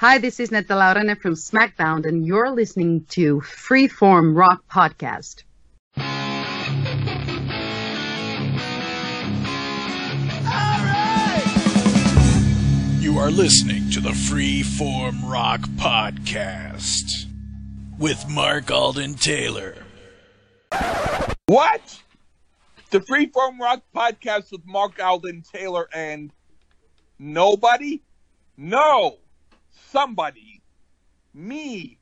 Hi, this is Netta Laurene from SmackDown, and you're listening to Freeform Rock Podcast. You are listening to the Freeform Rock Podcast with Mark Alden Taylor. What? The Freeform Rock Podcast with Mark Alden Taylor and nobody? No, somebody. Me,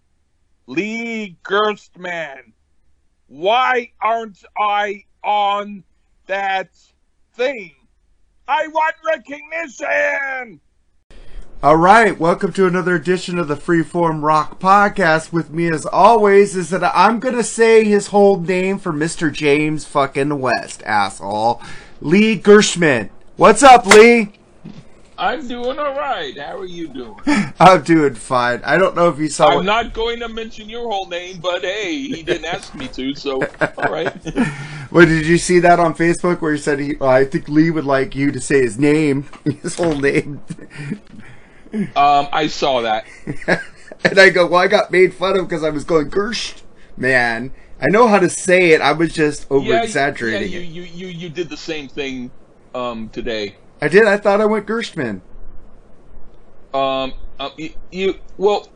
Lee Gerstmann. Why aren't I on that thing? I want recognition! All right, welcome to another edition of the Freeform Rock Podcast. With me, as always, is that I'm gonna say his whole name for Mr. James fucking West, asshole. Lee Gershman. What's up, Lee? I'm doing alright. How are you doing? I'm doing fine. I don't know if you saw. I'm what- not going to mention your whole name, but hey, he didn't ask me to, so alright. What did you see that on Facebook where he said he? I think Lee would like you to say his name, his whole name. Um, I saw that. and I go, well, I got made fun of because I was going Gersh, man. I know how to say it. I was just over Yeah, exaggerating yeah, it. you, you, you, you did the same thing um, today. I did. I thought I went Gershman. Um, uh, you, you well,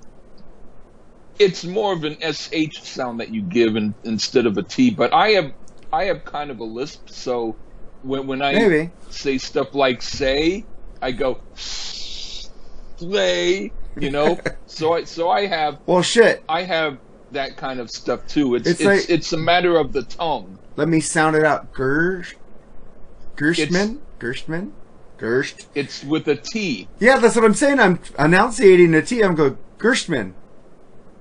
it's more of an sh sound that you give in, instead of a t. But I have I have kind of a lisp, so when when I Maybe. say stuff like say, I go slay, you know. so I so I have Well, shit. I have that kind of stuff too. It's It's it's like- it's, a matter of the tongue. Let me sound it out. Gersh, Gershman, Gershman, Gersht. It's with a t. Yeah, that's what I'm saying. I'm enunciating the T. I'm going Gershman.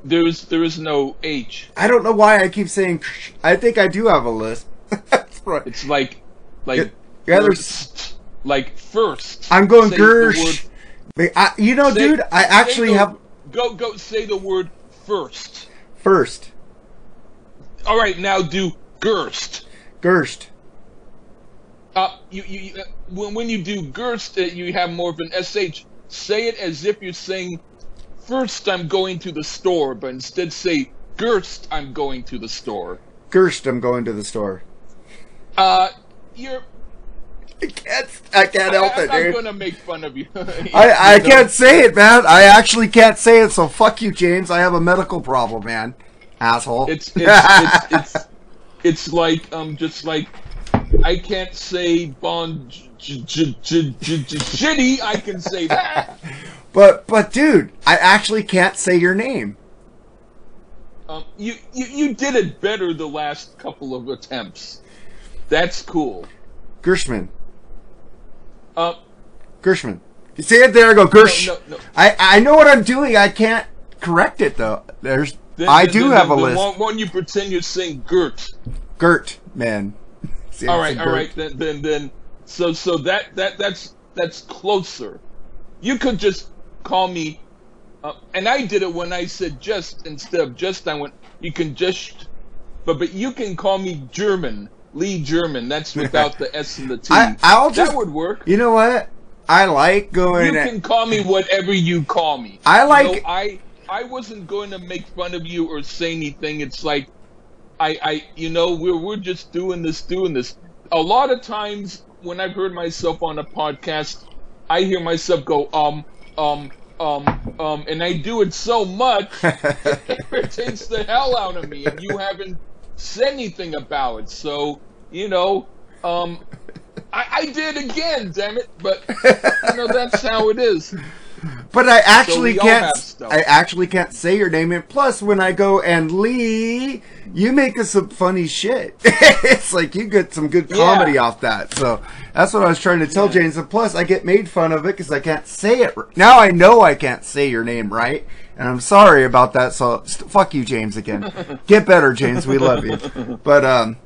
There's there is no h. I don't know why I keep saying. I think I do have a list. that's right. It's like like Yeah, first, like first. I'm going Gersh. I, you know, say- dude, I actually the- have Go go say the word first. first All right, now do Gerst. Gersht. Uh, you, you, you uh, when when you do Gerst, uh, you have more of an sh. Say it as if you're saying first. I'm going to the store, but instead say Gerst. I'm going to the store. Gerst, I'm going to the store. Uh, you're. I can't. I can't help it. I, it, am dude. not gonna make fun of you. I, I know? can't say it, man. I actually can't say it, so fuck you, James. I have a medical problem, man. Asshole. It's it's it's, it's it's like um just like I can't say bon j- j- j- j- j- shitty. I can say that. but, but, dude, I actually can't say your name. Um, you, you you did it better the last couple of attempts. That's cool. Gershman. Um, Gershman. You say it there, I go Gersh. no, no. I, I know what I'm doing. I can't correct it, though. There's, I do have a list. Why don't you pretend you're saying Gert? Gert, man. See, All right, saying all Gert. right. Then then then so so that that that's that's closer. You could just call me, uh, and I did it when I said just instead of just. I went. You can just, but but you can call me German, Lee German. That's without the S and the T. I, I'll just. that would work. You know what? I like going. You at- can call me whatever you call me. I You like- know, I I wasn't going to make fun of you or say anything. It's like I I you know we're we're just doing this doing this. A lot of times when I've heard myself on a podcast, I hear myself go um um um um, and I do it so much it irritates the hell out of me, and you haven't said anything about it. So you know um. I, I did again, damn it! But you know that's how it is. But I actually all can't. I actually can't say your name. And plus, when I go and Lee, you make us some funny shit. it's like you get some good comedy Yeah. off that. So that's what I was trying to tell James. And plus, I get made fun of it because I can't say it. Now I know I can't say your name right, and I'm sorry about that. So st- fuck you, James. Again, get better, James. We love you. But um.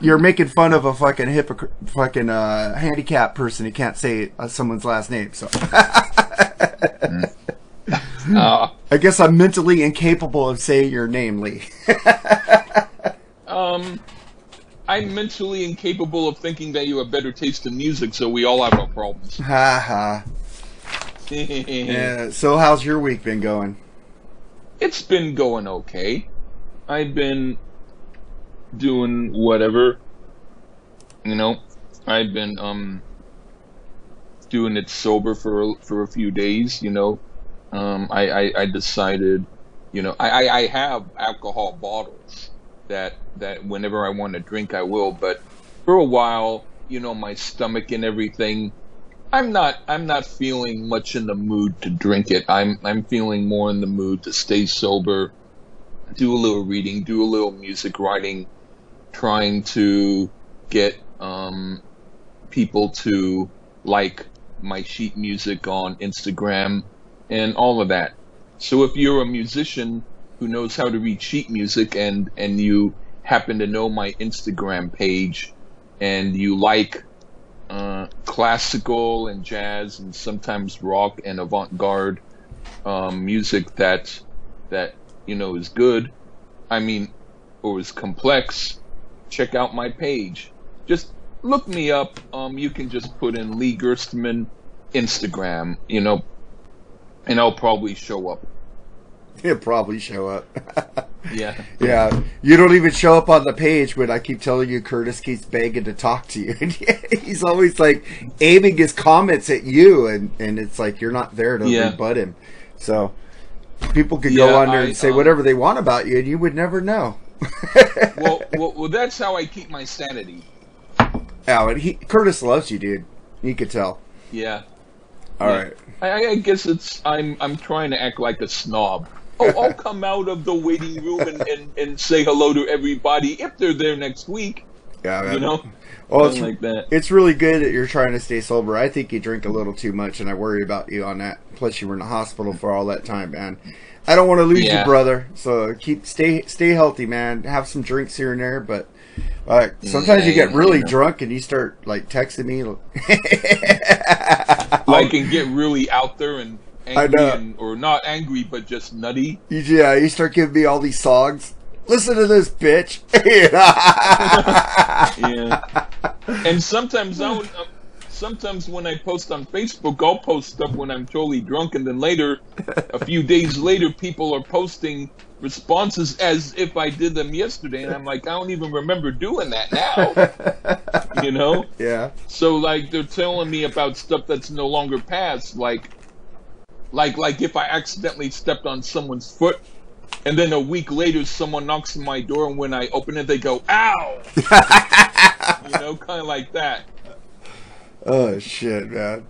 You're making fun of a fucking hypocrite, fucking uh, handicapped person who can't say uh, someone's last name. So Uh, I guess I'm mentally incapable of saying your name, Lee. um, I'm mentally incapable of thinking that you have better taste in music, so we all have our problems. ha ha. Yeah. So how's your week been going? It's been going okay. I've been doing whatever. You know, I've been um doing it sober for for a few days. You know, um, I, I I decided, you know, I I, have alcohol bottles that that whenever I want to drink I will, but for a while, you know, my stomach and everything. I'm not I'm not feeling much in the mood to drink it. I'm I'm feeling more in the mood to stay sober, do a little reading, do a little music writing, trying to get um, people to like my sheet music on Instagram and all of that. So if you're a musician who knows how to read sheet music and and you happen to know my Instagram page and you like uh, classical and jazz and sometimes rock and avant-garde um, music that that you know is good. I mean, or is complex. Check out my page. Just look me up. Um, you can just put in Lee Gerstmann Instagram, you know, and I'll probably show up. He'll probably show up. Yeah. yeah, you don't even show up on the page when I keep telling you Curtis keeps begging to talk to you. And he's always like aiming his comments at you, and, and it's like you're not there to Yeah. rebut him. So people could Yeah, go on there I, and say um, whatever they want about you, and you would never know. Well, well, well, that's how I keep my sanity. Yeah, but he, Curtis loves you, dude. You could tell. Yeah. All Yeah. right. I, I guess it's I'm I'm trying to act like a snob. Oh, I'll come out of the waiting room and, and, and say hello to everybody if they're there next week. Yeah, man. You know, Well, it's, like that. it's really good that you're trying to stay sober. I think you drink a little too much, and I worry about you on that. Plus, you were in the hospital for all that time, man. I don't want to lose you, brother. So keep stay stay healthy, man. Have some drinks here and there, but uh, sometimes you get really yeah. drunk and you start like texting me. I can get really out there and I angry, know. and, or not angry, but just nutty. You- yeah, you start giving me all these songs. Listen to this, bitch. Yeah. and sometimes I would, uh, sometimes when I post on Facebook, I'll post stuff when I'm totally drunk, and then later, a few days later, people are posting responses as if I did them yesterday, and I'm like, I don't even remember doing that now. you know? yeah. So like they're telling me about stuff that's no longer past, like like like if I accidentally stepped on someone's foot and then a week later someone knocks on my door and when I open it they go, Ow You know, kinda like that. Oh shit, man.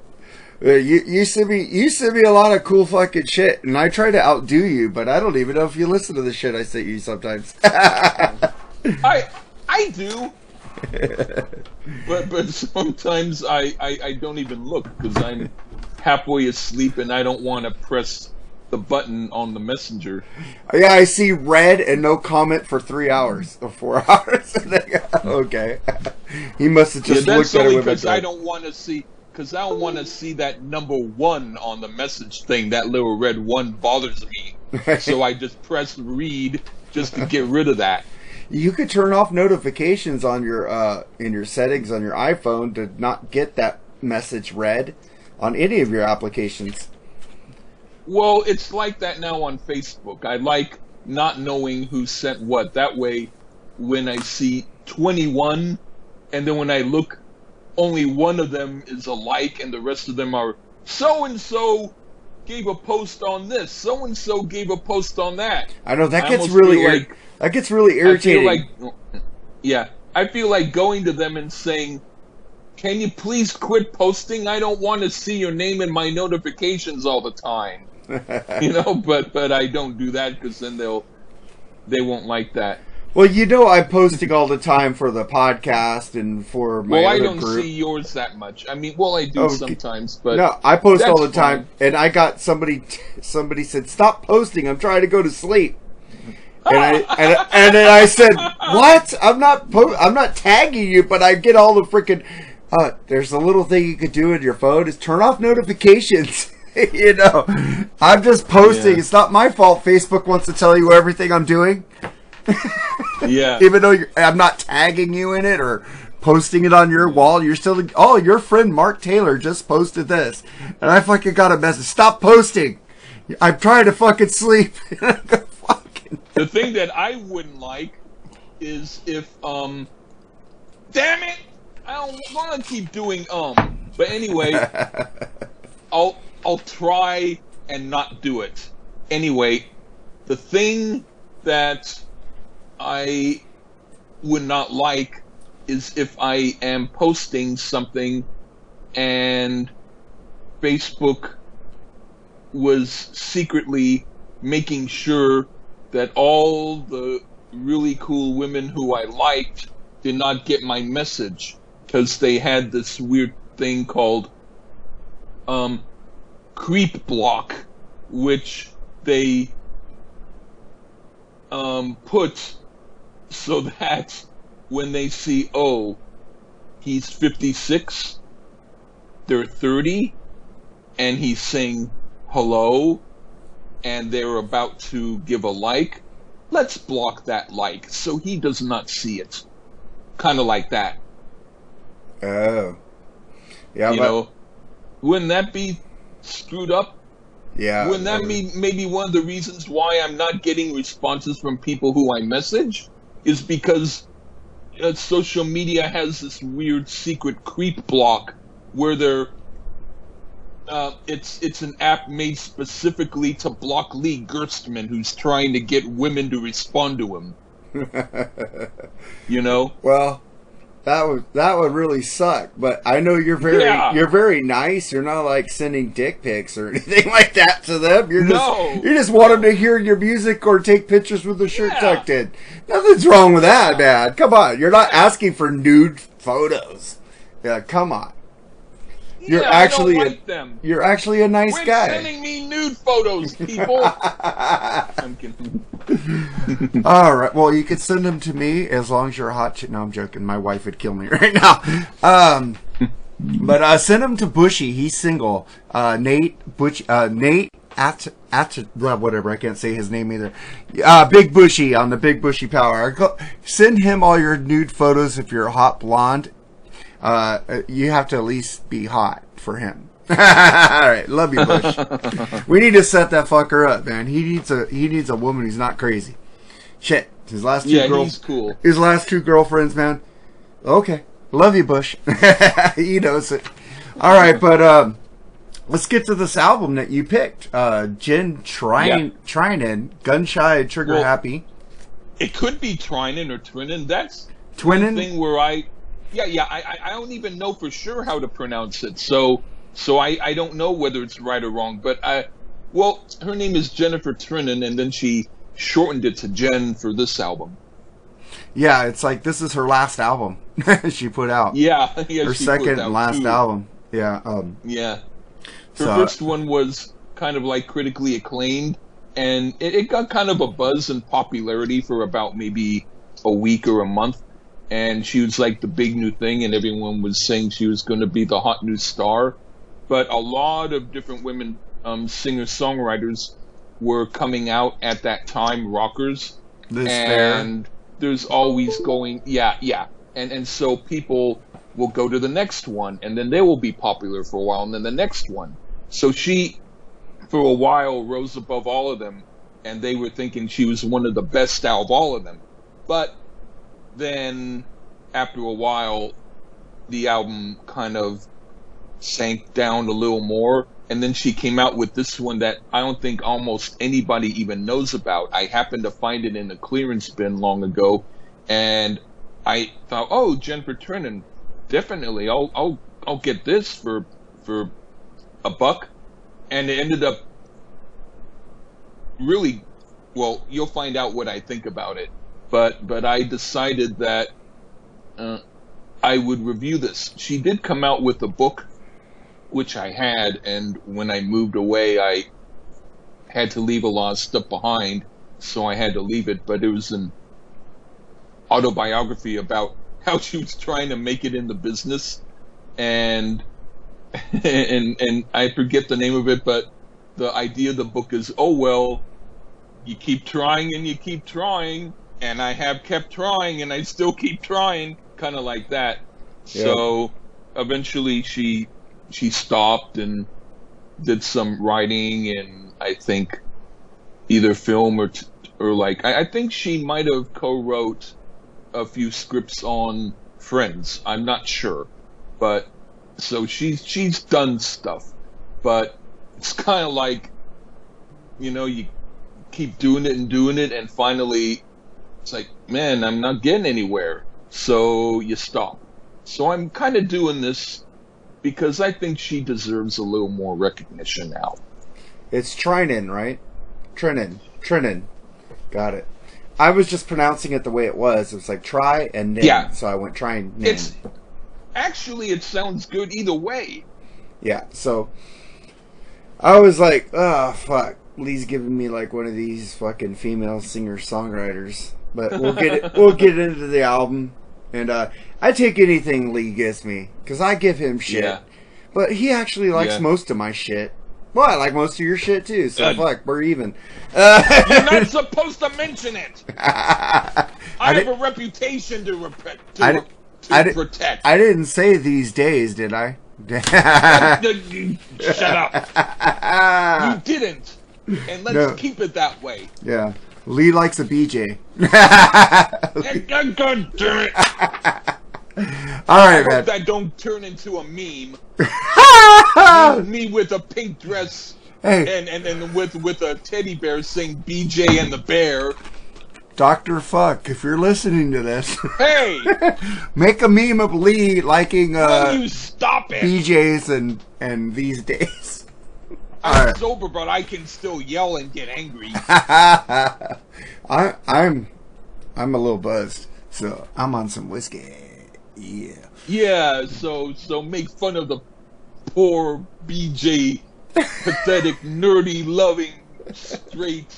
Uh, You you send me you send me a lot of cool fucking shit, and I try to outdo you, but I don't even know if you listen to the shit I sent you sometimes. I I do. but but sometimes I, I, I don't even look because I'm halfway asleep and I don't want to press the button on the messenger. yeah, I see red and no comment for three hours or four hours. Okay, he must have just yeah, looked at it only because a I don't want to see because I don't want to see that number one on the message thing. That little red one bothers me, so I just press read just to get rid of that. You could turn off notifications on your uh, in your settings on your iPhone to not get that message read on any of your applications. Well, it's like that now on Facebook. I like not knowing who sent what. That way, when I see 21, and then when I look, only one of them is alike and the rest of them are so and so gave a post on this, so and so gave a post on that. I know that gets really ir- like- that gets really I feel irritating. like, yeah, I feel like going to them and saying, "Can you please quit posting? I don't want to see your name in my notifications all the time." you know, but but I don't do that because then they'll they won't like that. Well, you know I'm posting all the time for the podcast and for my Well, I don't group. see yours that much. I mean, well, I do Oh, sometimes, but no, I post all the time, and I got somebody. Somebody said, "Stop posting. I'm trying to go to sleep." And I and, and then I said, "What? I'm not. Po- I'm not tagging you, but I get all the freaking. Uh, there's a little thing you could do in your phone is turn off notifications. you know, I'm just posting. Yeah. It's not my fault. Facebook wants to tell you everything I'm doing." Yeah, even though you're, I'm not tagging you in it or posting it on your wall. You're still, oh, your friend Mark Taylor just posted this. And I fucking got a message. Stop posting. I'm trying to fucking sleep. fucking. The thing that I wouldn't like is if, um, damn it, I don't want to keep doing um. But anyway, I'll I'll try and not do it. Anyway, the thing that I would not like is if I am posting something and Facebook was secretly making sure that all the really cool women who I liked did not get my message because they had this weird thing called um, creep block, which they um, put so that when they see, oh, he's 56, they're 30, and he's saying hello, and they're about to give a like, let's block that like so he does not see it. Kind of like that. Oh. Yeah, you but, know, wouldn't that be screwed up? yeah. Wouldn't that be maybe one of the reasons why I'm not getting responses from people who I message? Is because uh, social media has this weird secret creep block where they're uh, it's it's an app made specifically to block Lee Gerstmann, who's trying to get women to respond to him. You know, Well, that would that would really suck. But I know you're very Yeah. you're very nice. You're not like sending dick pics or anything like that to them. You're just No. you just want them to hear your music or take pictures with the shirt Yeah. tucked in. Nothing's wrong with that, man. Come on, you're not asking for nude photos. Yeah, come on. You're yeah, actually don't a-. You're actually a nice Quit guy. sending me nude photos, people. I'm kidding. All right. Well, you could send them to me as long as you're a hot chick. No, I'm joking. My wife would kill me right now. Um, but uh, send them to Bushy. He's single. Uh, Nate Butch. Uh, Nate at at well, whatever. I can't say his name either. Uh, Big Bushy on the Big Bushy Power. Go, send him all your nude photos if you're a hot blonde. Uh, you have to at least be hot for him. all right, love you, Bush. we need to set that fucker up, man. He needs a he needs a woman who's not crazy. Shit, his last two Yeah, girls, he's cool. his last two girlfriends, man. Okay, love you, Bush. he knows it. All right, but um, let's get to this album that you picked. Uh, Jen Trine, Trynin, Gun Shy, Trigger Well- Happy, It could be Trynin or Trynin. That's the Twinning. thing where I, yeah, yeah, I, I- don't even know for sure how to pronounce it. So, so I, I don't know whether it's right or wrong. But I, well, her name is Jennifer Trynin, and then she shortened it to Jen for this album. Yeah, it's like this is her last album she put out. Yeah, yeah. her second and last two. album. Yeah. Um, Yeah. Her So- first one was kind of like critically acclaimed, and it, it got kind of a buzz and popularity for about maybe a week or a month. And she was like the big new thing, and everyone was saying she was going to be the hot new star. But a lot of different women um, singer songwriters were coming out at that time, rockers, Liz Phair. and there's always going yeah yeah and and so people will go to the next one and then they will be popular for a while and then the next one so she for a while rose above all of them and they were thinking she was one of the best out of all of them but then after a while the album kind of sank down a little more and then she came out with this one that I don't think almost anybody even knows about. I happened to find it in a clearance bin long ago, and I thought, oh, Jennifer Trynin, definitely, I'll I'll I'll get this for for a buck, and it ended up really well. You'll find out what I think about it, but but I decided that uh, I would review this. She did come out with a book which I had, and when I moved away, I had to leave a lot of stuff behind, so I had to leave it. But it was an autobiography about how she was trying to make it in the business, and and and I forget the name of it, but the idea of the book is, oh well, you keep trying and you keep trying, and I have kept trying, and I still keep trying, kind of like that. So eventually she she stopped and did some writing and I think either film or t- or like I, I think she might have co-wrote a few scripts on Friends. I'm not sure, but so she's she's done stuff, but it's kind of like you know you keep doing it and doing it and finally it's like man I'm not getting anywhere, so you stop. So I'm kind of doing this because I think she deserves a little more recognition now. It's Trynin, right? Trynin. Trynin. Got it. I was just pronouncing it the way it was. It was like try and nin. Yeah. So I went try and nin. It's actually it sounds good either way. Yeah, so I was like, oh fuck, Lee's giving me like one of these fucking female singer songwriters. But we'll get it. We'll get into the album, and uh, I take anything Lee gives me because I give him shit. Yeah. But he actually likes Yeah. most of my shit. Well, I like most of your shit too. So fuck, we're even. Uh, You're not supposed to mention it. I, I, have a reputation to, rep- to, I re- to I protect. I didn't say these days, did I? Shut up. You didn't. And let's No. keep it that way. yeah. Lee likes a BJ. God God damn it. All I right, man. that don't turn into a meme. Me with a pink dress Hey, and, and, and with with a teddy bear saying BJ and the bear. Doctor Fuck, if you're listening to this, Hey, make a meme of Lee liking will uh, you stop it? BJ's and and these days. I'm Alright. sober, but I can still yell and get angry. I I'm I'm a little buzzed, so I'm on some whiskey. Yeah. Yeah, so so make fun of the poor BJ, pathetic, nerdy, loving, straight,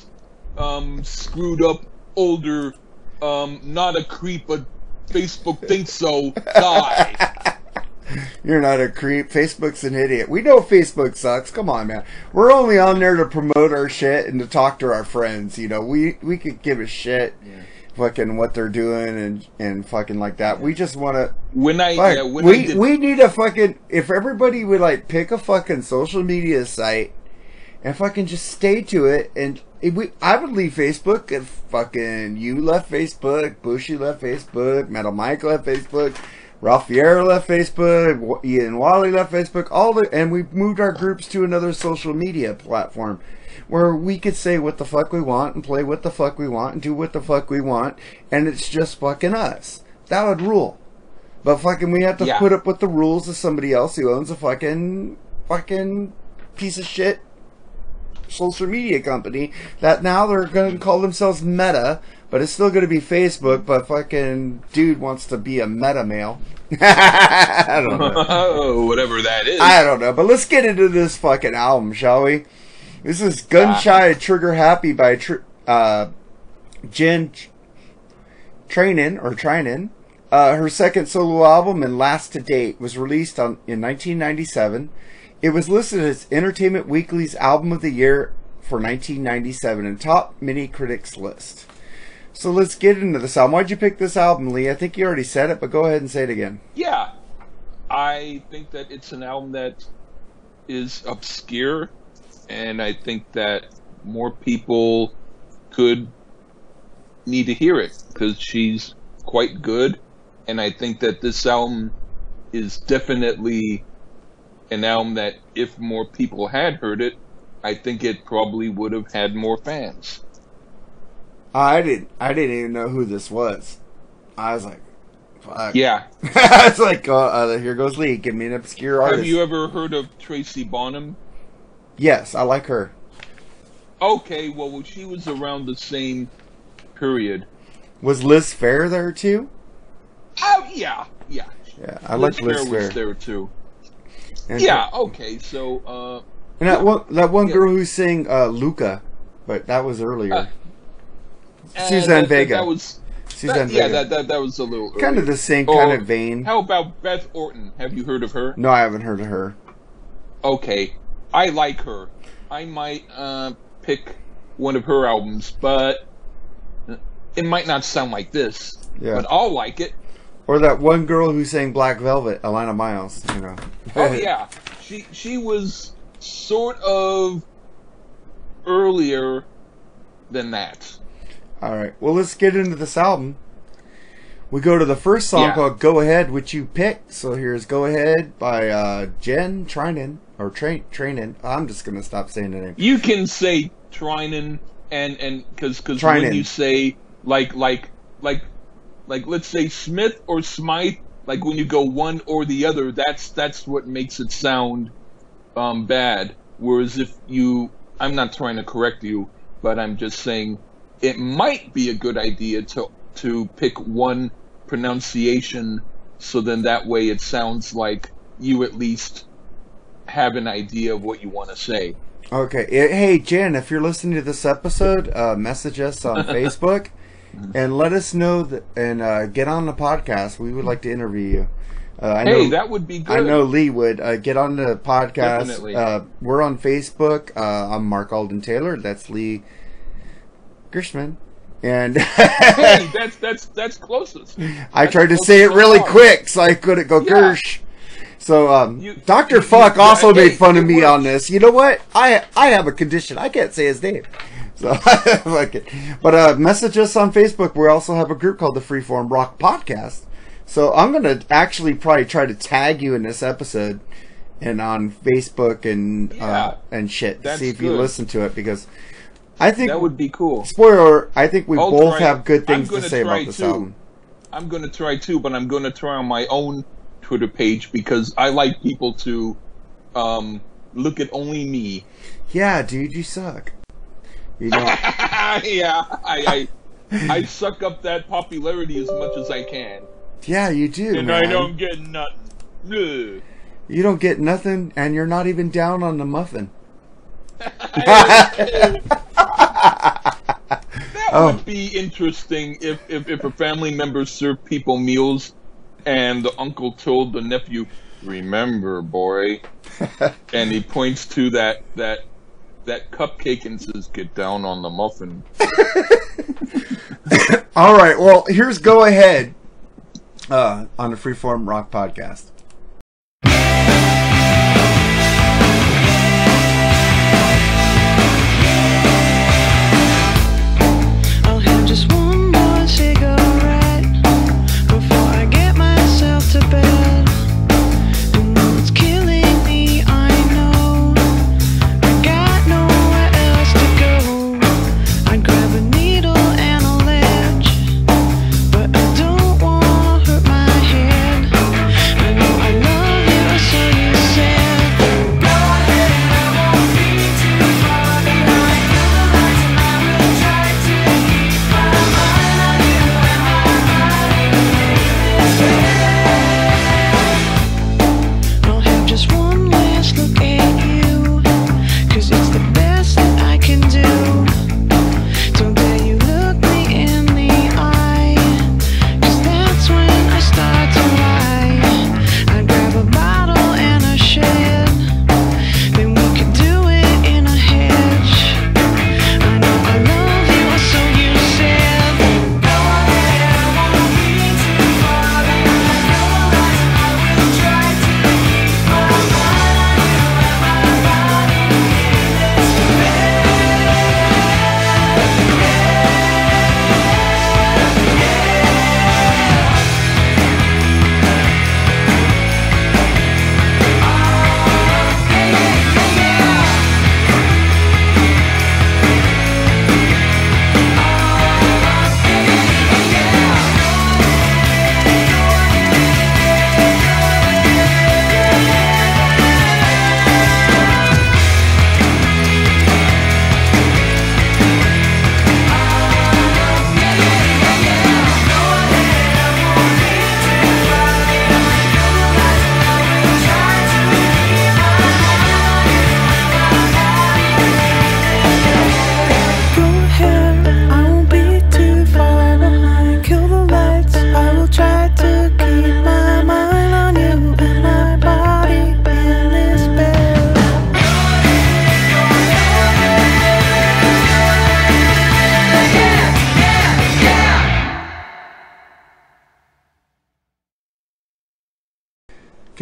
um, screwed up, older, um, not a creep, but Facebook thinks so guy. You're not a creep. Facebook's an idiot. We know Facebook sucks. Come on, man. We're only on there to promote our shit and to talk to our friends. You know, we we could give a shit, fucking what they're doing and and fucking like that. We just want to. When I Fuck, yeah, when I we did, we need a fucking. If everybody would like pick a fucking social media site and fucking just stay to it, and if we, I would leave Facebook if fucking you left Facebook, Bushy left Facebook, Metal Mike left Facebook. Ralph Fiero left Facebook, Ian Wally left Facebook, all the, and we moved our groups to another social media platform where we could say what the fuck we want and play what the fuck we want and do what the fuck we want, and it's just fucking us. That would rule. But fucking, we have to Yeah. put up with the rules of somebody else who owns a fucking, fucking piece of shit social media company that now they're going to call themselves Meta, but it's still going to be Facebook. But fucking dude wants to be a Meta male. I don't know. whatever that is. I don't know. But let's get into this fucking album, shall we? This is Gun Shy Trigger Happy by Tr- uh, Jen Trainin or Trynin. Uh, her second solo album and last to date was released on in 1997. It was listed as Entertainment Weekly's album of the year for 1997 and top many critics list. So let's get into this album. Why'd you pick this album, Lee? I think you already said it, but go ahead and say it again. Yeah, I think that it's an album that is obscure, and I think that more people could need to hear it because she's quite good, and I think that this album is definitely an album that if more people had heard it, I think it probably would have had more fans. I didn't. I didn't even know who this was. I was like, "Fuck." Yeah. it's like, oh, uh, here goes Lee. Give me an obscure artist. Have you ever heard of Tracy Bonham? yes, I like her. Okay, well, she was around the same period. Was Liz Phair there too? Oh yeah, yeah. Yeah, I like Liz Phair Phair. was there too. And- Yeah. Okay. So, uh, and that one, that one Yeah. girl who sang uh, Luka, but that was earlier. Uh, Suzanne that, Vega. That was. Suzanne that, yeah, Vega. that, that that was a little kind of the same Or kind of vein. How about Beth Orton? Have you heard of her? No, I haven't heard of her. Okay, I like her. I might uh, pick one of her albums, but it might not sound like this. Yeah. But I'll like it. Or that one girl who sang Black Velvet, Alannah Myles. You know. Oh yeah, she she was sort of earlier than that. All right. Well, let's get into this album. We go to the first song Yeah. called "Go Ahead," which you picked. So here's "Go Ahead" by uh, Jen Trynin or Train Trainin. I'm just gonna stop saying the name. You can say Trynin and and because because when you say like like like like let's say Smith or Smythe, like when you go one or the other, that's that's what makes it sound um, bad. Whereas if you, I'm not trying to correct you, but I'm just saying it might be a good idea to to pick one pronunciation, so then that way it sounds like you at least have an idea of what you want to say. Okay. Eh, Hey, Jen, if you're listening to this episode, uh, message us on Facebook and let us know that, and uh, get on the podcast. We would like to interview you. Uh, I Hey, know, that would be good. I know Lee would uh, get on the podcast. Definitely. Uh, we're on Facebook. Uh, I'm Mark Alden Taylor. That's Lee Gershman. And hey, that's that's that's closest. I tried to say it really quick so I couldn't go Yeah. Gersh. So um, You- Doctor you- Fuck you- also made fun of me works. on this. You know what? I I have a condition. I can't say his name. So fuck it. But uh, message us on Facebook. We also have a group called the Freeform Rock Podcast. So I'm gonna actually probably try to tag you in this episode and on Facebook and uh, and shit to see if you listen to it because I think That would be cool. spoiler. I think we I'll both try- have good things to say about this too. album. I'm gonna try too, but I'm gonna try on my own Twitter page because I like people to um, look at only me. Yeah, dude, you suck. You know, yeah, I, I I suck up that popularity as much as I can, yeah, you do. and man. I don't get nothing. Ugh. You don't get nothing, and you're not even down on the muffin. That Oh. would be interesting if, if, if a family member served people meals and the uncle told the nephew, Remember, boy. and he points to that, that, that cupcake and says, Get down on the muffin. All right, well, here's go ahead uh, on the Freeform Rock Podcast.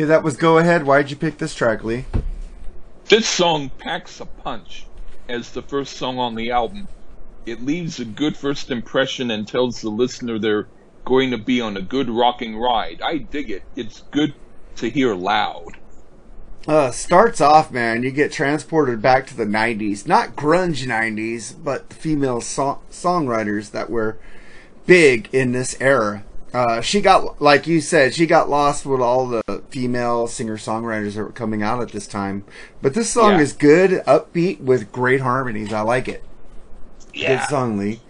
Okay, that was Go Ahead. Why'd you pick this track, Lee? This song packs a punch as the first song on the album. It leaves a good first impression and tells the listener they're going to be on a good rocking ride. I dig it. It's good to hear loud. Uh, starts off, man, you get transported back to the 90s. Not grunge 90s, but the female so- songwriters that were big in this era. Uh, she got, like you said, she got lost with all the female singer songwriters that were coming out at this time. But this song Yeah. is good, upbeat, with great harmonies. I like it. Yeah. Good song, Lee.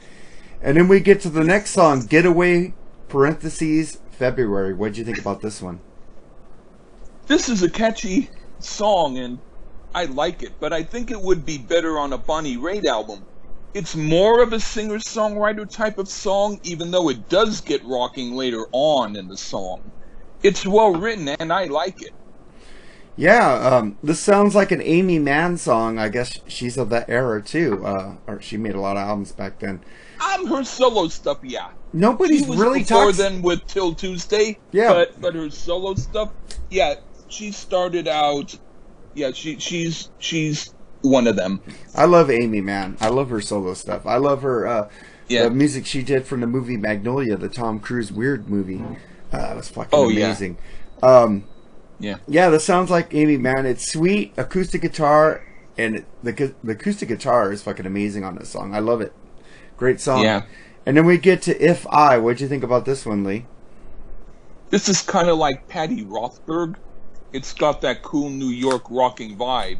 And then we get to the next song, Getaway, parentheses, February. What'd you think about this one? This is a catchy song and I like it, but I think it would be better on a Bonnie Raitt album. It's more of a singer songwriter type of song, even though it does get rocking later on in the song. It's well written and I like it. Yeah, um, this sounds like an Aimee Mann song. I guess she's of that era too. Uh, or she made a lot of albums back then. Um, her solo stuff, yeah. Nobody's she was really before talks. then with Till Tuesday. Yeah. But but her solo stuff, yeah, she started out. Yeah, she she's she's one of them. I love Aimee Mann. I love her solo stuff. I love her. Uh, Yeah. The music she did from the movie Magnolia, the Tom Cruise weird movie. Uh, was fucking Oh, yeah. amazing. Um, Yeah. yeah, this sounds like Aimee Mann. It's sweet acoustic guitar, and the the acoustic guitar is fucking amazing on this song. I love it. Great song. Yeah. And then we get to If I. What'd you think about this one, Lee? This is kind of like Patty Rothberg. It's got that cool New York rocking vibe.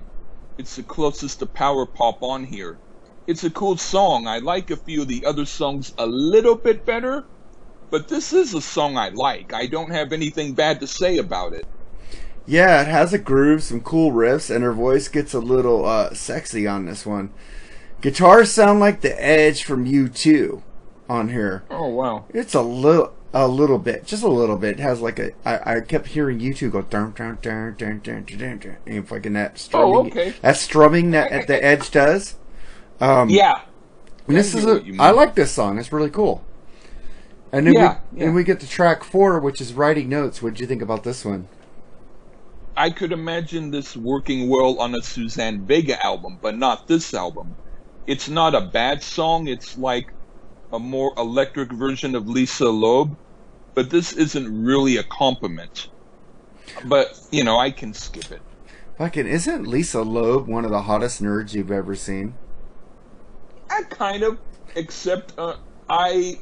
It's the closest to power pop on here. It's a cool song. I like a few of the other songs a little bit better, but this is a song I like. I don't have anything bad to say about it. Yeah, it has a groove, some cool riffs, and her voice gets a little uh, sexy on this one. Guitars sound like the Edge from U2 on here. Oh wow. It's a little, a little bit, just a little bit. It has like a. I, I kept hearing U2 go dun dun dun dun dun dun dun, and fucking that strumming. Oh, okay. That strumming that at the Edge does. Um, Yeah. and this I is a. you. I like this song. It's really cool. And then Yeah, we yeah. and we get to track four, which is writing notes. What would you think about this one? I could imagine this working well on a Suzanne Vega album, but not this album. It's not a bad song, it's like a more electric version of Lisa Loeb, but this isn't really a compliment. But, you know, I can skip it. Fucking isn't Lisa Loeb one of the hottest nerds you've ever seen? I kind of, except uh, I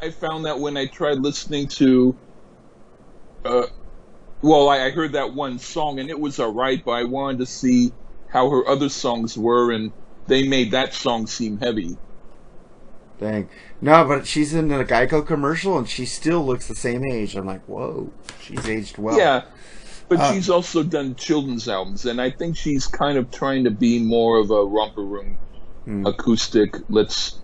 I found that when I tried listening to, uh, well, I, I heard that one song and it was alright, but I wanted to see how her other songs were, and they made that song seem heavy. Dang. No, but she's in a Geico commercial and she still looks the same age. I'm like, whoa, she's aged well. Yeah, but Uh, she's also done children's albums, and I think she's kind of trying to be more of a romper room Hmm. acoustic. Let's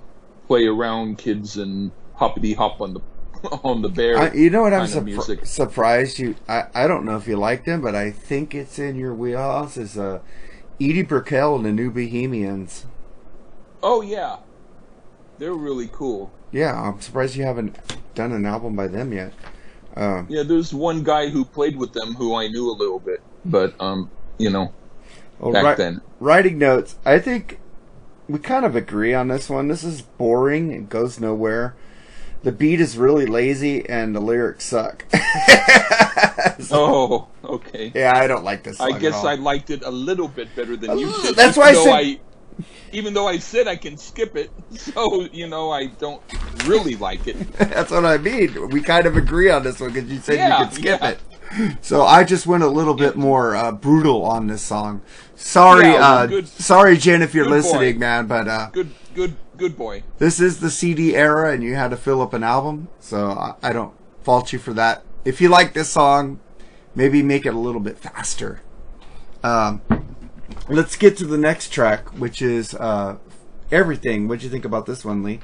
play around, kids, and hoppity hop on the on the bear. I, you know what? I'm surpri- surprised you. I, I don't know if you like them, but I think it's in your wheelhouse. Is uh, Edie Brickell and the New Bohemians. Oh yeah, they're really cool. Yeah, I'm surprised you haven't done an album by them yet. Um, Yeah, there's one guy who played with them who I knew a little bit, but um, you know, well, back ri- then. writing notes. I think we kind of agree on this one. This is boring. It goes nowhere. The beat is really lazy, and the lyrics suck. Oh, okay. Yeah, I don't like this. Song I guess. I liked it a little bit better than you Uh, did. that's why I said- even though I said I can skip it, so you know I don't really like it. That's what I mean. We kind of agree on this one because you said Yeah, you could skip yeah. it. So I just went a little bit more uh, brutal on this song. Sorry, Yeah, uh, good- sorry, Jen, if you're good boy. listening, man. But uh, Good, good, good boy. this is the CD era, and you had to fill up an album, so I, I don't fault you for that. If you like this song, maybe make it a little bit faster. Um, let's get to the next track, which is uh, "Everything." What'd you think about this one, Lee?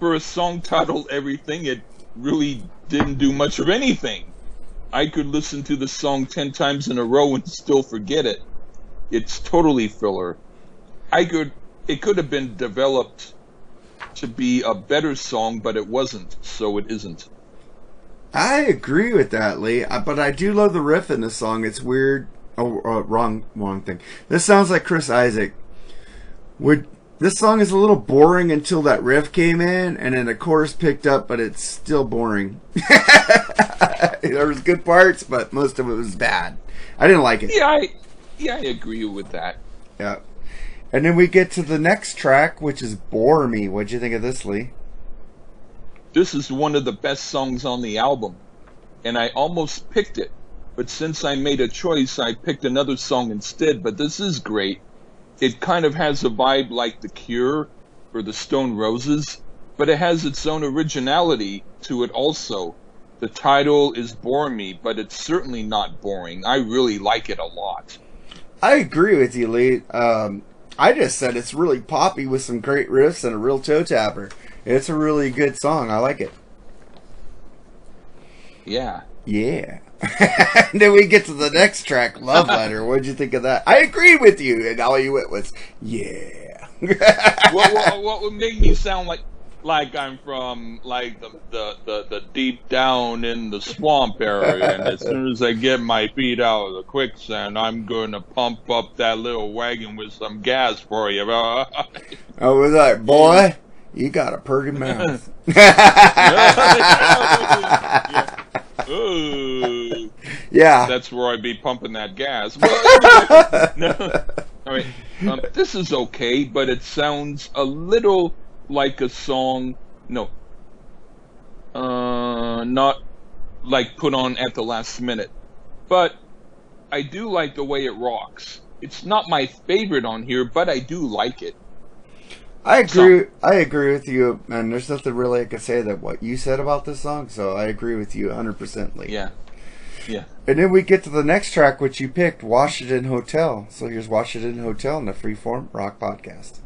For a song titled "Everything," it really didn't do much of anything. I could listen to the song ten times in a row and still forget it. It's totally filler. I could. It could have been developed to be a better song, but it wasn't, so it isn't. I agree with that, Lee. uh, But I do love the riff in the song. It's weird. Oh, uh, wrong, wrong thing. This sounds like Chris Isaak. Would this song is a little boring until that riff came in, and then the chorus picked up, but it's still boring. there was good parts, but most of it was bad. I didn't like it. Yeah, I, yeah, I agree with that. Yeah. And then we get to the next track, which is "Bore Me." What'd you think of this, Lee? This is one of the best songs on the album, and I almost picked it, but since I made a choice, I picked another song instead. But this is great. It kind of has a vibe like The Cure or the Stone Roses, but it has its own originality to it also. The title is Bore Me, but it's certainly not boring. I really like it a lot. I agree with you, Lee. Um, I just said it's really poppy with some great riffs and a real toe tapper. It's a really good song. I like it. Yeah. Yeah. and then we get to the next track, Love Letter. What'd you think of that? I agree with you, and all you went was, yeah. what, what, what would make me sound like like I'm from like the, the, the, the deep down in the swamp area, and as soon as I get my feet out of the quicksand, I'm gonna pump up that little wagon with some gas for you. I was like, boy, you got a pretty mouth. Ooh. yeah. That's where I'd be pumping that gas. No. All right. Um, this is okay, but it sounds a little like a song. No. Uh, not like put on at the last minute. But I do like the way it rocks. It's not my favorite on here, but I do like it. I agree. I agree with you, and there's nothing really I can say that what you said about this song. So I agree with you 100 percent, Lee. Yeah. Yeah. And then we get to the next track, which you picked, Washington Hotel. So here's Washington Hotel in the Freeform Rock Podcast.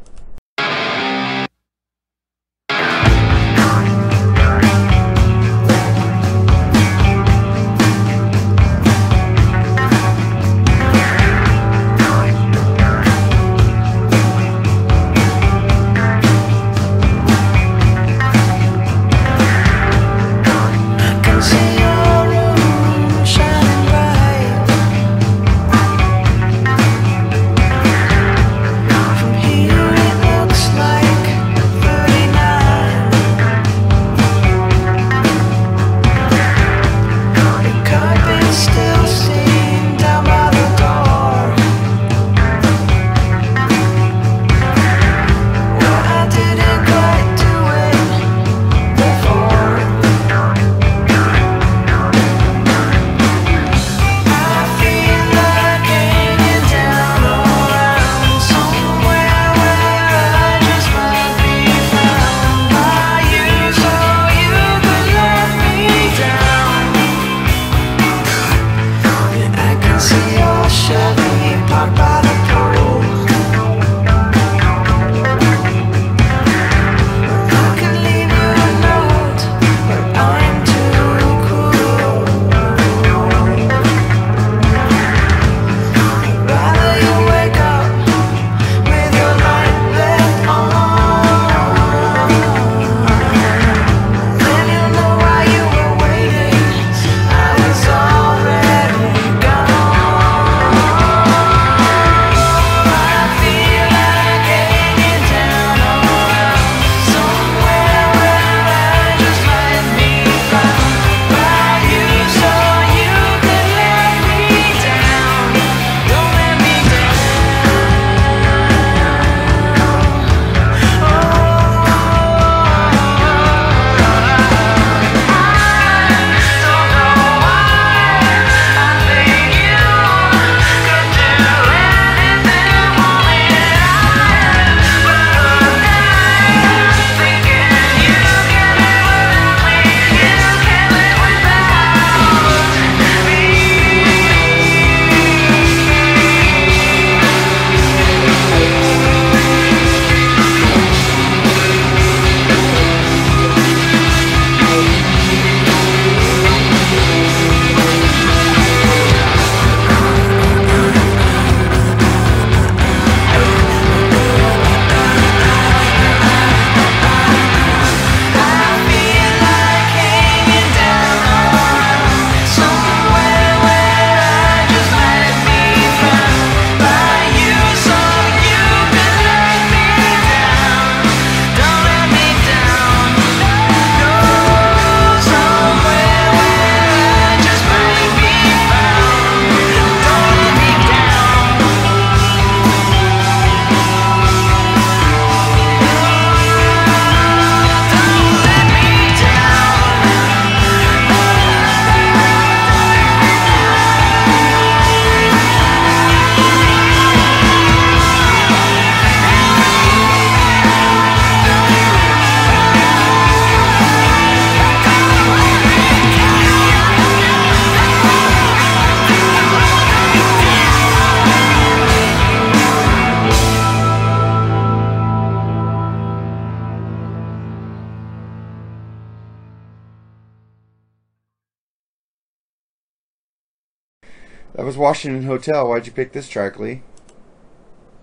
Washington Hotel. Why'd you pick this track, Lee?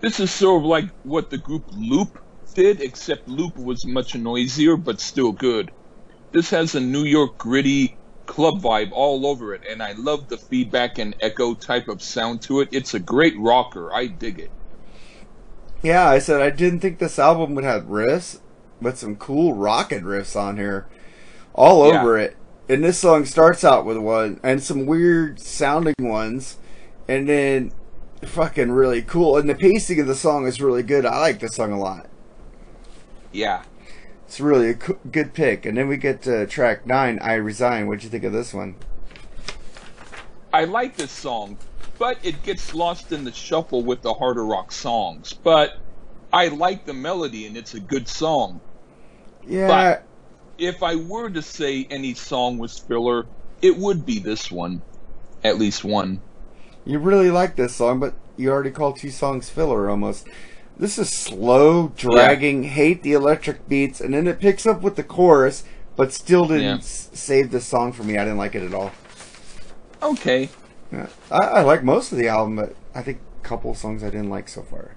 This is sort of like what the group Loop did, except Loop was much noisier, but still good. This has a New York gritty club vibe all over it, and I love the feedback and echo type of sound to it. It's a great rocker. I dig it. Yeah, I said I didn't think this album would have riffs, but some cool rockin' riffs on here, all Yeah. over it. And this song starts out with one, and some weird sounding ones, and then fucking really cool. And the pacing of the song is really good. I like this song a lot. Yeah. It's really a co- good pick. And then we get to track nine, "I Resign." What'd you think of this one? I like this song, but it gets lost in the shuffle with the harder rock songs. But I like the melody, and it's a good song. Yeah, But- If I were to say any song was filler, it would be this one. At least one. You really like this song, but you already called two songs filler almost. This is slow, dragging, hate the electric beats, and then it picks up with the chorus, but still didn't Yeah. s- save the song for me. I didn't like it at all. Okay. Yeah. I, I like most of the album, but I think a couple songs I didn't like so far.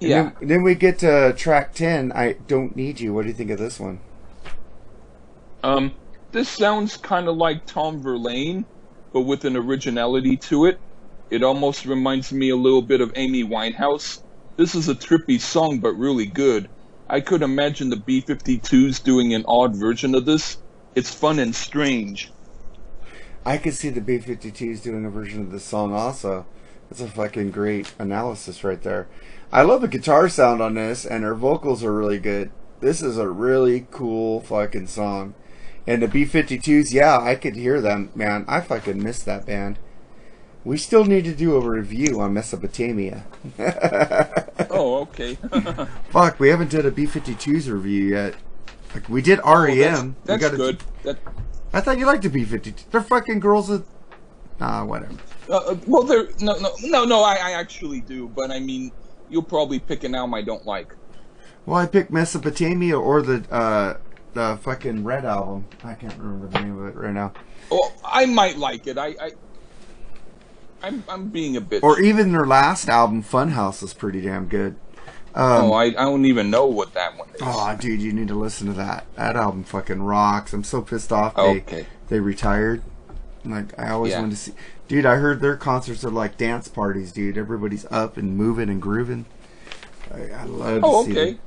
And Yeah. Then, then we get to track 10, I Don't Need You. What do you think of this one? Um, this sounds kind of like Tom Verlaine, but with an originality to it. It almost reminds me a little bit of Amy Winehouse. This is a trippy song, but really good. I could imagine the B-52s doing an odd version of this. It's fun and strange. I could see the B 52s doing a version of this song also. That's a fucking great analysis right there. I love the guitar sound on this, and her vocals are really good. This is a really cool fucking song. And the B 52s, yeah, I could hear them, man. I fucking miss that band. We still need to do a review on Mesopotamia. Oh, okay. Fuck, we haven't did a B 52s review yet. Like, we did REM. That's, we gotta- good. That, I thought you liked the B 52s. They're fucking girls with. Nah, whatever. uh, uh, well, there. No, no, no, no. I, I actually do, but I mean, you'll probably pick an album I don't like. Well, I picked Mesopotamia or the uh, the fucking Red album. I can't remember the name of it right now. Well, I might like it. I, I, I'm, I'm being a bit. Or even their last album, Funhouse, is pretty damn good. Um, oh, I, I don't even know what that one is. oh, dude, you need to listen to that. That album fucking rocks. I'm so pissed off they Okay. they retired. Like I always Yeah. wanted to see. Dude, I heard their concerts are like dance parties, dude. Everybody's up and moving and grooving. I, I love Oh, to see okay. them.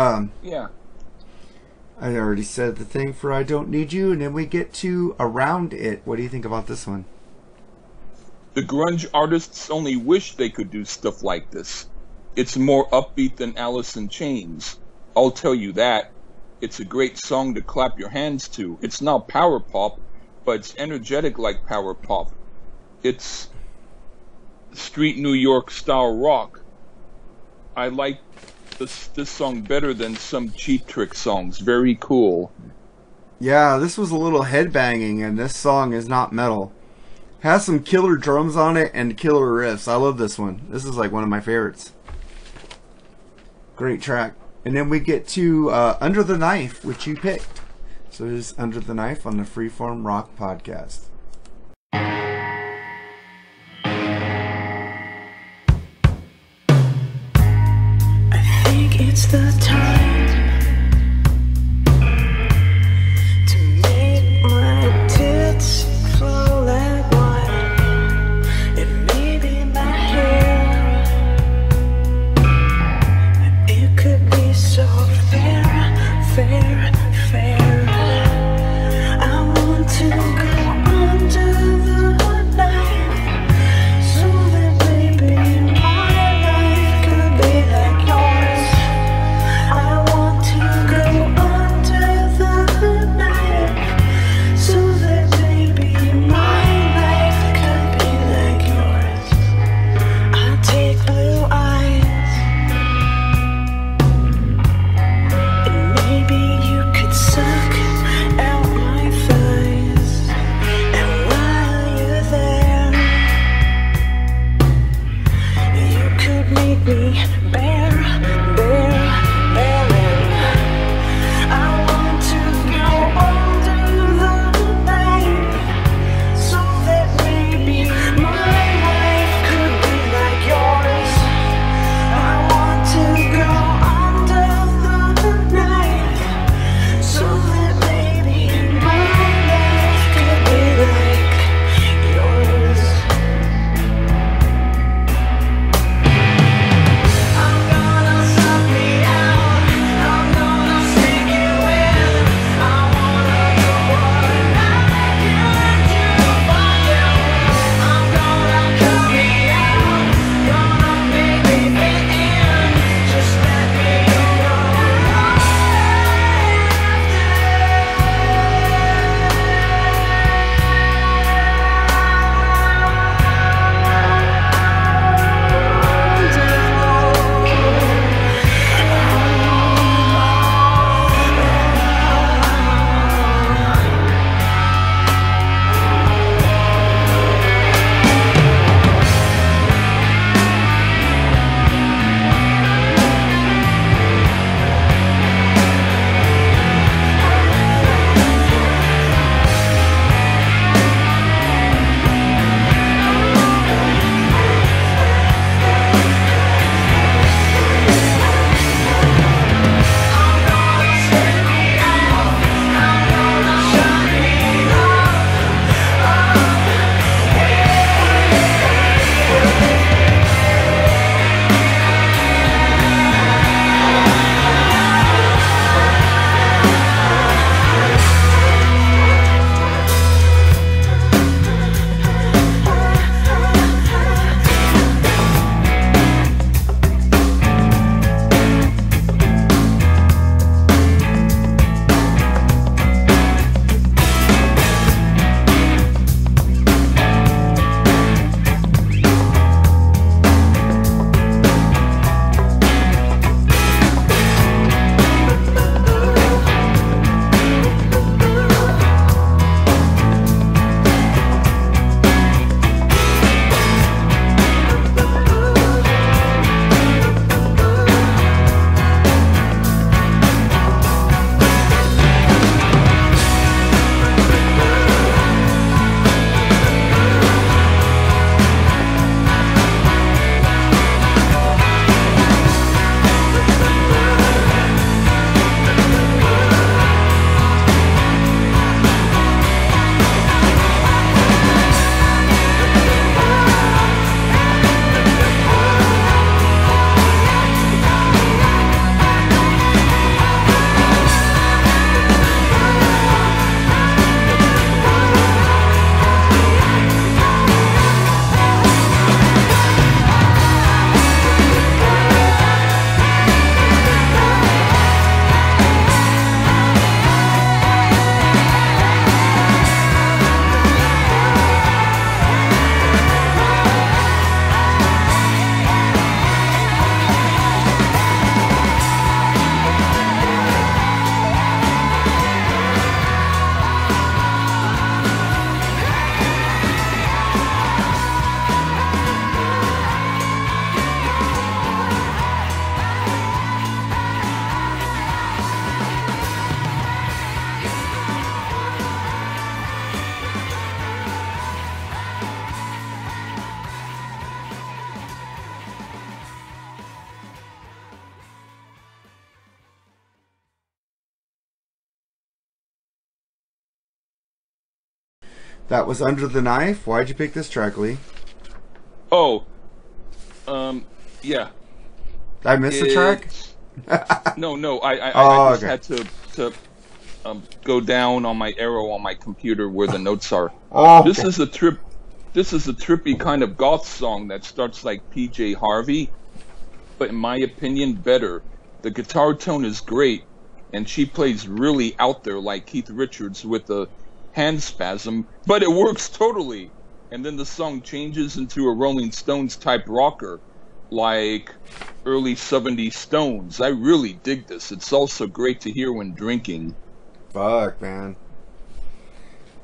Um, Yeah. I already said the thing for I Don't Need You, and then we get to Around It. What do you think about this one? The grunge artists only wish they could do stuff like this. It's more upbeat than Alice in Chains. I'll tell you that. It's a great song to clap your hands to. It's not power pop, but it's energetic like power pop. It's street New York style rock. I like this this song better than some cheap trick songs. Very cool. Yeah, this was a little headbanging, and this song is not metal. Has some killer drums on it and killer riffs. I love this one. This is like one of my favorites. Great track. And then we get to uh, Under the Knife, which you picked. So it is Under the Knife on the Freeform Rock Podcast. That was Under the Knife. Why'd you pick this track, Lee? Oh, um, yeah. Did I miss the track? No, no. I I, Oh, I just okay. had to to um, go down on my arrow on my computer where the notes are. Oh, This is a trip. This is a trippy kind of goth song that starts like PJ Harvey, but in my opinion, better. The guitar tone is great, and she plays really out there like Keith Richards with a hand spasm, but it works totally. And then the song changes into a Rolling Stones type rocker, like early 70s Stones. I really dig this. It's also great to hear when drinking. Fuck, man.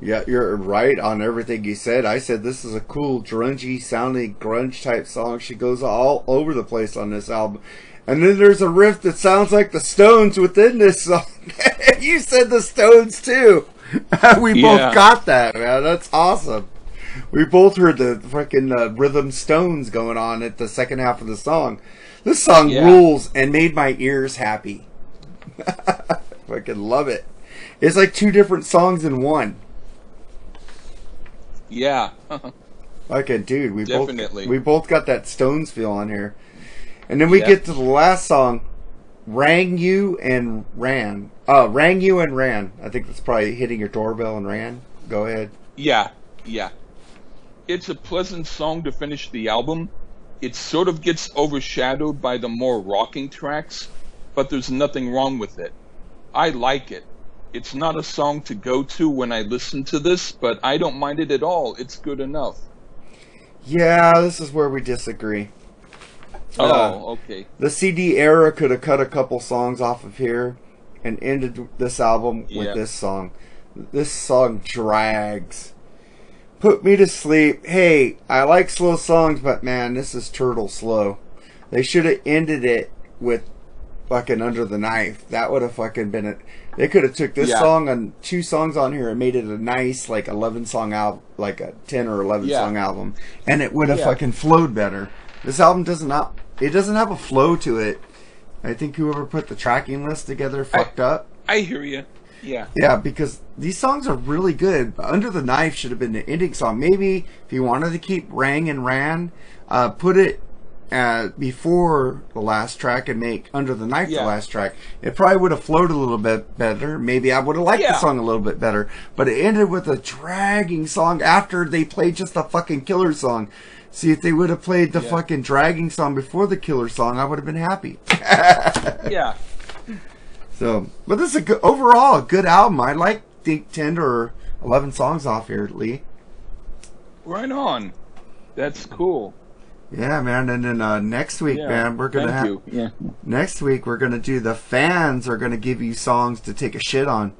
Yeah, you're right on everything you said. I said this is a cool, grungy sounding, grunge type song. She goes all over the place on this album. And then there's a riff that sounds like the Stones within this song. you said the Stones too. we Yeah. both got that, man. That's awesome. We both heard the fucking uh, rhythm Stones going on at the second half of the song. This song Yeah. rules and made my ears happy. fucking love it. It's like two different songs in one. Yeah. Fucking dude, we Definitely. both we both got that Stones feel on here. And then we Yeah. get to the last song, Rang You and Ran. Uh, Rang You and Ran. I think that's probably hitting your doorbell and ran. Go ahead. Yeah, yeah. It's a pleasant song to finish the album. It sort of gets overshadowed by the more rocking tracks, but there's nothing wrong with it. I like it. It's not a song to go to when I listen to this, but I don't mind it at all. It's good enough. Yeah, this is where we disagree. Oh, okay. The CD era could have cut a couple songs off of here and ended this album Yeah. with this song. This song drags. Put me to sleep. Hey, I like slow songs, but man, this is turtle slow. They should have ended it with fucking under the knife. That would have fucking been it. They could have took this Yeah. song and two songs on here and made it a nice like eleven song album, like a ten or eleven Yeah. song album, and it would have Yeah. fucking flowed better. This album does not. It doesn't have a flow to it. I think whoever put the tracking list together fucked up. I hear you. Yeah. Yeah, because these songs are really good. Under the Knife should have been the ending song. Maybe if you wanted to keep Rang and Ran, uh, put it uh, before the last track and make Under the Knife Yeah. the last track. It probably would have flowed a little bit better. Maybe I would have liked the song a little bit better. But it ended with a dragging song after they played just a fucking killer song. See, if they would have played the Yeah. fucking dragging song before the killer song, I would have been happy. Yeah. So, but this is a good, overall a good album. I like think ten or eleven songs off here, Lee. Right on. That's cool. Yeah, man. And then uh, next week, Yeah. man, we're gonna have. Yeah. next week we're gonna do the fans are gonna give you songs to take a shit on.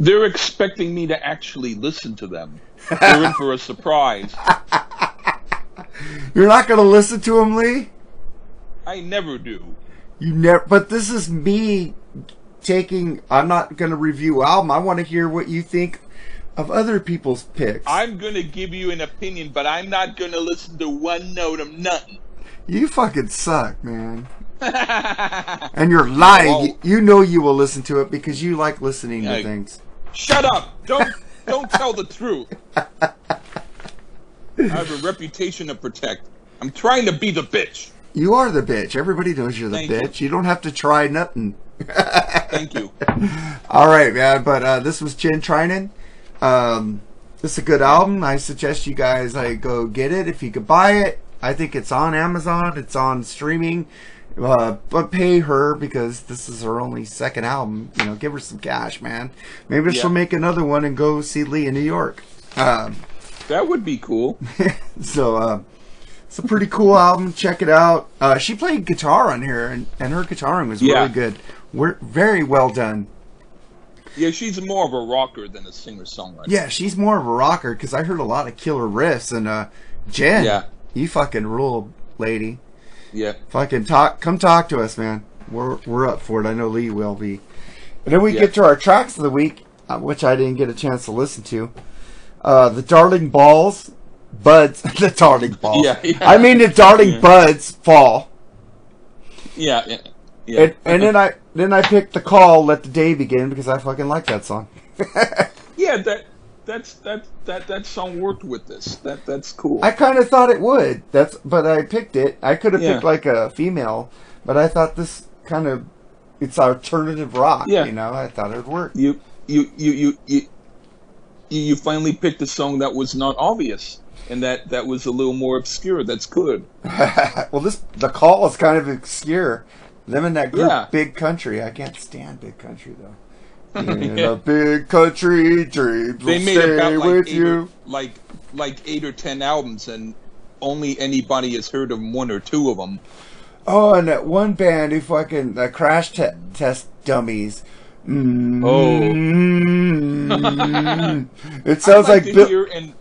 They're expecting me to actually listen to them. They're in for a surprise. You're not gonna listen to them, Lee. I never do. You never. But this is me taking. I'm not gonna review album. I want to hear what you think of other people's picks. I'm gonna give you an opinion, but I'm not gonna listen to one note of nothing. you fucking suck, man. And you're lying. Well- You- you know you will listen to it because you like listening to things. Shut up! Don't don't tell the truth. I have a reputation to protect. I'm trying to be the bitch. You are the bitch. Everybody knows you're the Thank bitch. You. don't have to try nothing. Thank you. All right, man. But uh, this was Jen Trynin. Um, this is a good album. I suggest you guys like go get it if you could buy it. I think it's on Amazon. It's on streaming. Uh, but pay her because this is her only second album. You know, give her some cash, man. Maybe Yeah. she'll make another one and go see Lee in New York. Um, That would be cool. so uh, it's a pretty cool album. Check it out. Uh, she played guitar on here, and, and her guitaring was Yeah. really good. We're very well done. Yeah, she's more of a rocker than a singer songwriter. Yeah, she's more of a rocker because I heard a lot of killer riffs. And uh, Jen, Yeah. you fucking rule, lady. Yeah. Fucking talk. Come talk to us, man. We're we're up for it. I know Lee will be. And then we Yeah. get to our tracks of the week, uh, which I didn't get a chance to listen to. Uh, the Darling Balls, Buds, the Darling Balls. Yeah, yeah. I mean the Darling. Buds fall. Yeah. Yeah. yeah. And, and then I then I picked the call, let the day begin because I fucking like that song. yeah, that that's that that that song worked with this. That that's cool. I kind of thought it would. That's but I picked it. I could have Yeah. picked like a female, but I thought this kind of it's alternative rock. Yeah. You know, I thought it would work. you you you you you you you finally picked a song that was not obvious and that that was a little more obscure. That's good. well, this the call is kind of obscure. Them in that group, Yeah. big country. I can't stand big country though. In a big country, dreams They made stay about like with eight you. or, like like eight or ten albums, and only anybody has heard of one or two of them. Oh, and that one band who fucking the crash te- test dummies. Mm. it sounds I'd like, like, to Bi- hear an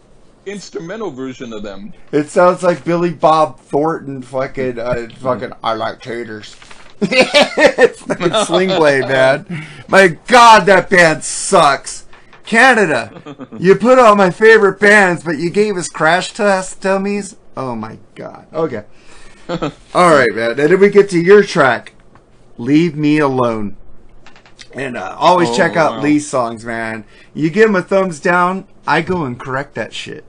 instrumental version of them. it sounds like Billy Bob Thornton. Fucking uh, fucking. I like taters. fucking Sling Blade, man. My God, that band sucks. Canada, you put on my favorite bands, but you gave us crash test dummies. Oh my God. Okay. All right, man. And then we get to your track, "Leave Me Alone." And uh, always Oh, check out wow. Lee's songs, man. You give him a thumbs down, I go and correct that shit.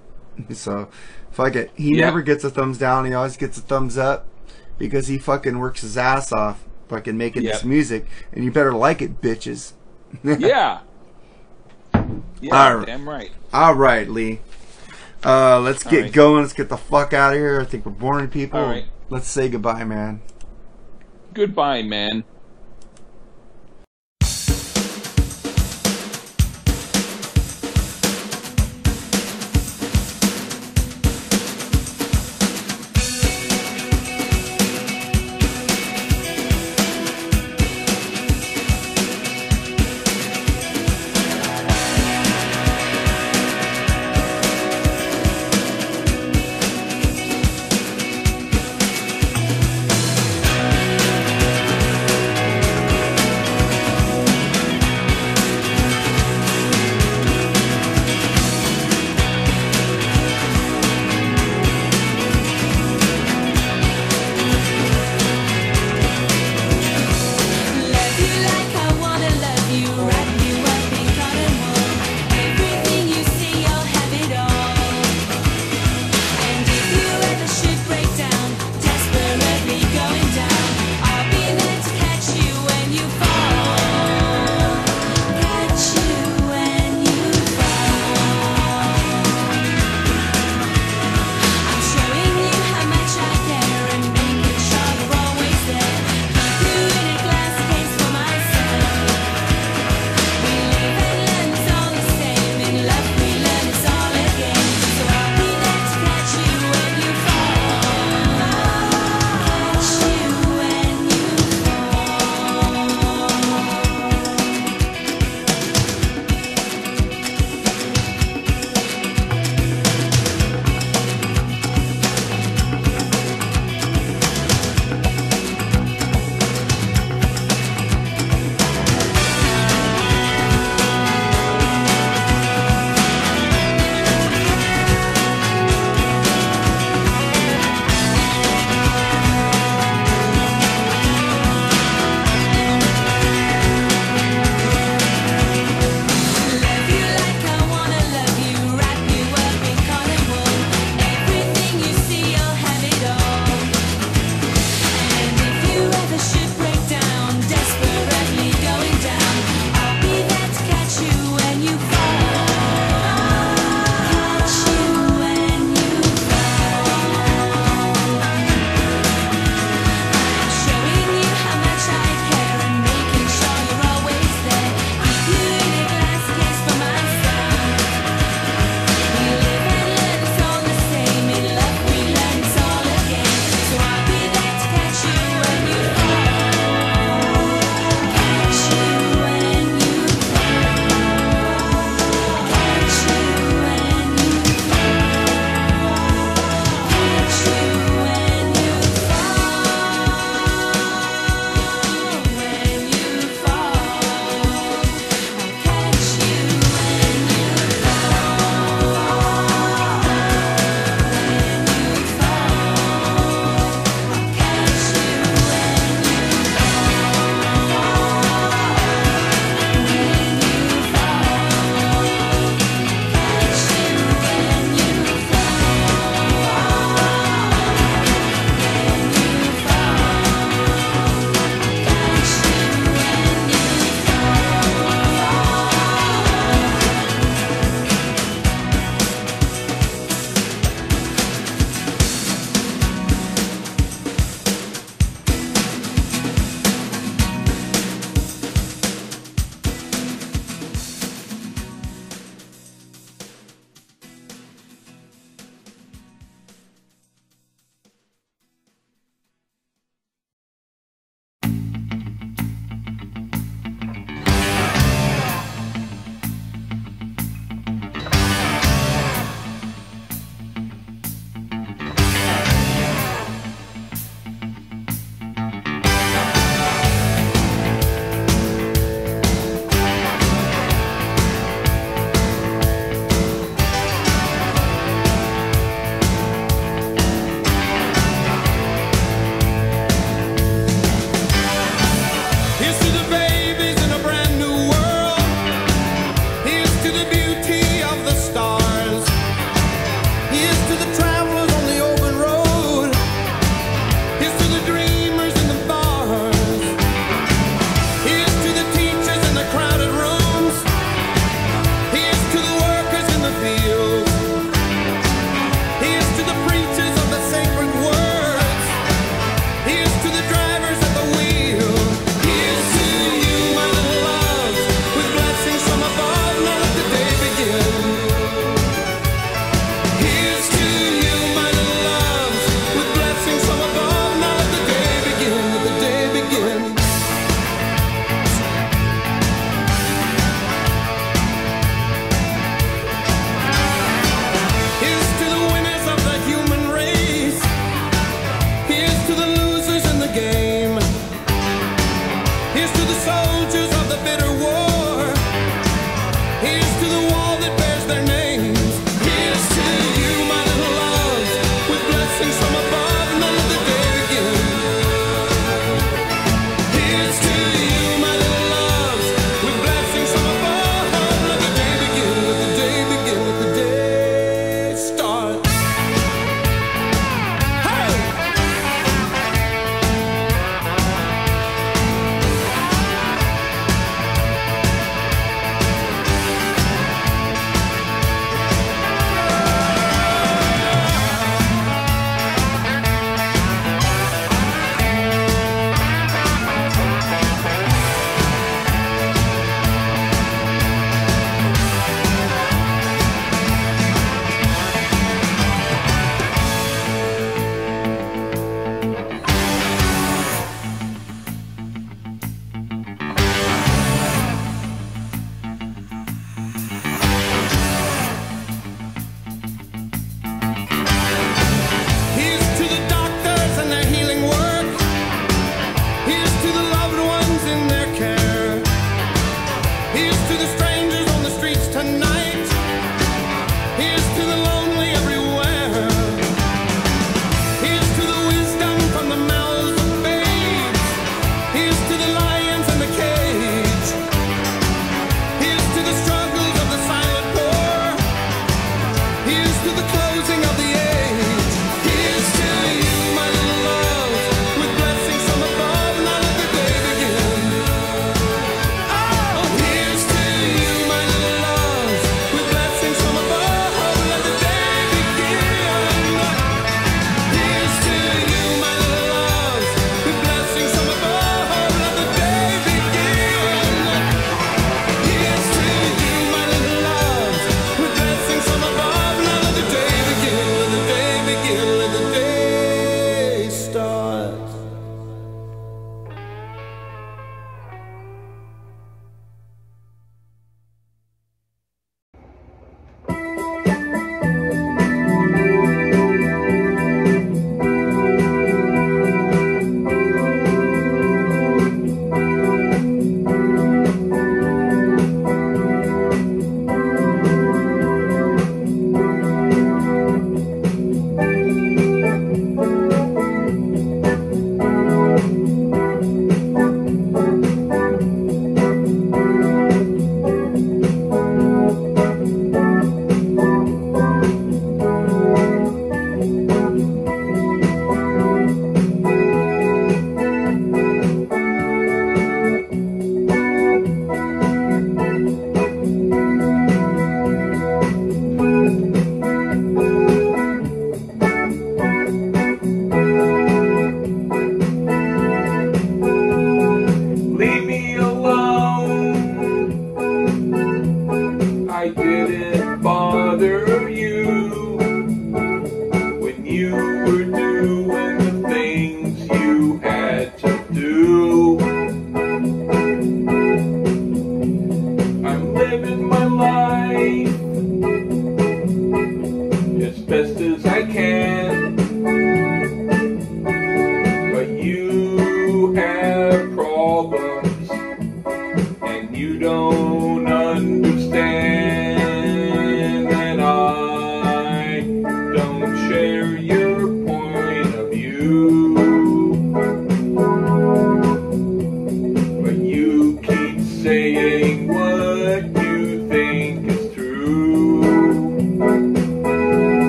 So, fuck it. He Yeah. never gets a thumbs down. He always gets a thumbs up because he fucking works his ass off, fucking making this music. And you better like it, bitches. Yeah. Yeah, All right. damn right. All right, Lee. Uh, let's get right. going. Let's get the fuck out of here. I think we're boring people. All right. Let's say goodbye, man. Goodbye, man.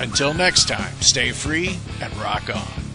Until next time, stay free and rock on.